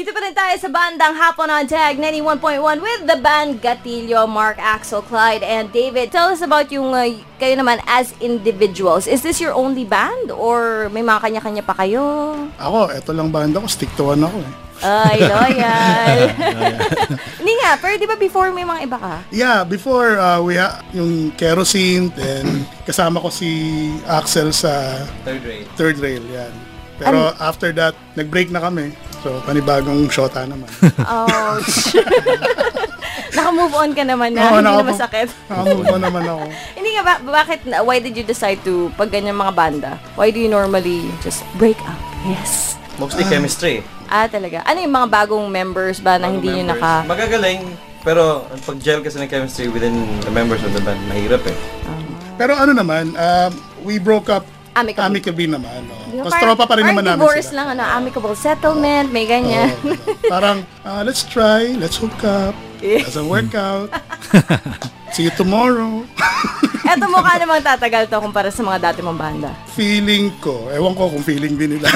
Dito pa rin tayo sa bandang Hapon on Tag 91.1 with the band Gatillo, Mark, Axel, Clyde, and David. Tell us about yung uh, kayo naman as individuals. Is this your only band or may mga kanya-kanya pa kayo? Ako, eto lang banda ko. Stick to one ako eh. Ay, loyal. Hindi nga, pero di ba before may mga iba ka? Yeah, before uh, we ha- yung kerosene, then kasama ko si Axel sa Third rate. third rail, yan. Pero after that, nag-break na kami. So, panibagong shota naman. Ouch. Naka-move on ka naman na, Oo, hindi na naka- masakit. Nakamove on naman ako. Hindi nga, ba, bakit, why did you decide to, pag ganyan mga banda, why do you normally just break up? Yes. Mostly chemistry. Ah, talaga. Ano yung mga bagong members ba na Bagong hindi nyo members. naka... Magagaling, pero ang pag-gel kasi ng chemistry within the members of the band, mahirap eh. Pero ano naman, um, we broke up Amicably. amicably naman. Oh. Tapos tropa pa rin naman namin divorce sila. lang, ano, amicable settlement, may ganyan. Oo. parang, ah, let's try, let's hook up. Doesn't work out. See you tomorrow. Eto mukha namang tatagal to kumpara sa mga dati mong banda. feeling ko, ewan ko kung feeling din nila.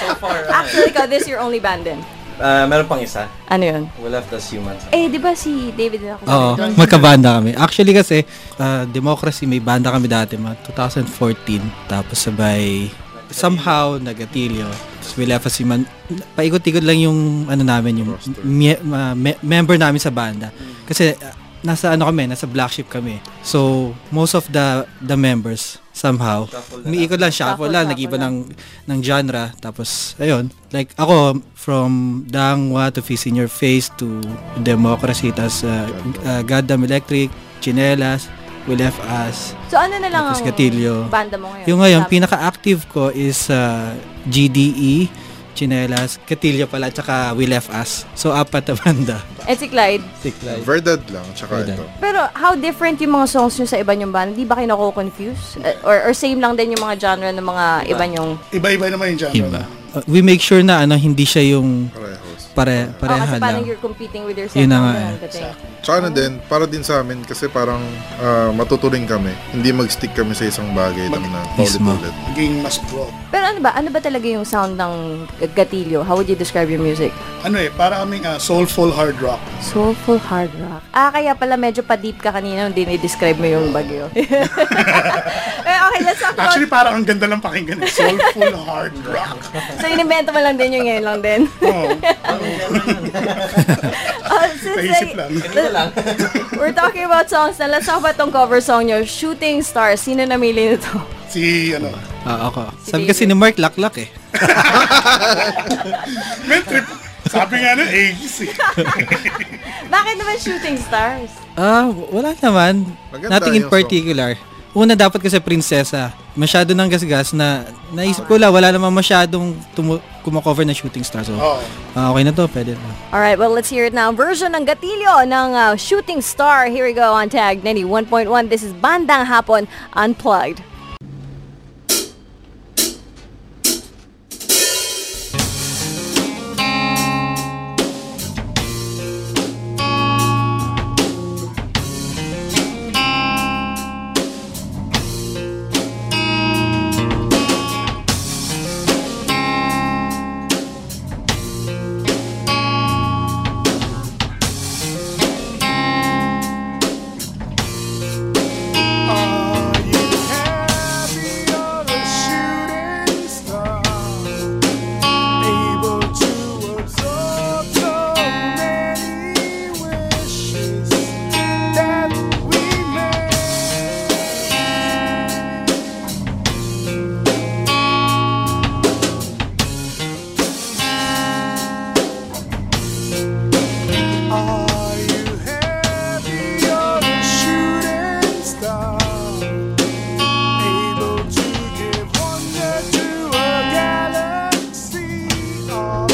So far. Actually, ikaw, this your only band din. Ah, meron pang isa. Ano yun? We left as humans. Eh, di ba si David din ako? Oo, magkabanda kami. Actually kasi, ah, Democracy, may banda kami dati, mga 2014. Tapos sabay, somehow, nagatilyo. Tapos we left as human. Paikot-ikot lang yung, ano namin, yung me- ma- me- member namin sa banda. Kasi, ah, nasa ano kami, nasa black sheep kami. So, most of the the members, somehow, umiikot lang, shuffle lang, nag-iba ng, ng genre. Tapos, ayun, like ako, from Dangwa to Fist in Your Face to Democracy, tapos uh, uh, Goddamn Electric, Chinelas, We Left Us. So, ano na lang Tapos ang banda mo ngayon? Yung ngayon, pinaka-active ko is uh, GDE, Chinelas, Gatilyo pala, tsaka We Left Us. So, apat na banda. Eh, si Clyde. Sick Verdad lang, tsaka Verdad. ito. Pero, how different yung mga songs nyo sa iba nyong banda? Di ba kayo nako-confuse? Eh, or, or same lang din yung mga genre ng mga iba nyong... Iba-iba naman yung genre. Iba. Uh, we make sure na ano hindi siya yung Parehos. pare Oh, kasi pareha parang lang. you're competing with yourself. Yun na nga eh. Tsaka ano din, para din sa amin, kasi parang ah, matuturing kami. Hindi mag-stick kami sa isang bagay lang na paulit-ulit. Maging mas broad. Pero ano ba? Ano ba talaga yung sound ng Gatilyo? How would you describe your music? Ano eh, para kaming ah, soulful hard rock. Soulful hard rock. Ah, kaya pala medyo pa-deep ka kanina nung dinidescribe mo yung bagyo. eh, okay, let's talk about... Actually, parang ang ganda lang pakinggan eh. Soulful hard rock. So, inimbento mo lang din yung ngayon lang din. Oo, Uh, since, naisip like, lang. Kanina lang. We're talking about songs na. Let's talk about tong cover song nyo, Shooting Stars. Sino namili nito? Si, ano, Ah, ako. Sabi David. kasi ni Mark laklak eh. men trip. Sabi nga nun, ages eh. Bakit naman Shooting Stars? Ah, wala naman. Maganda Nothing in yung song. particular. Una dapat kasi prinsesa. Masyado nang gasgas na naisip ko lang wala namang masyadong tumu- kumakover na shooting star. So, ah, okay na to, pwede na. Alright, well, let's hear it now. Version ng Gatilyo ng uh, Shooting Star. Here we go on Tag 91.1. This is Bandang Hapon Unplugged. call.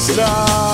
Star.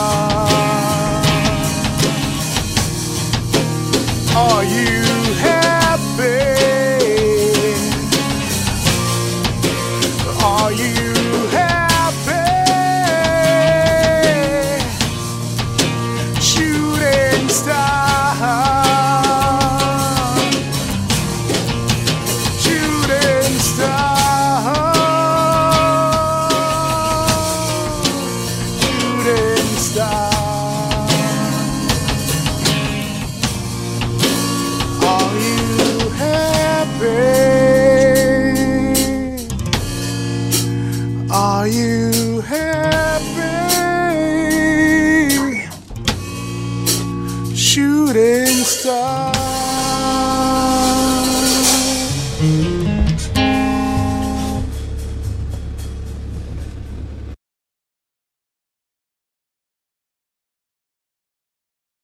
Shooting star.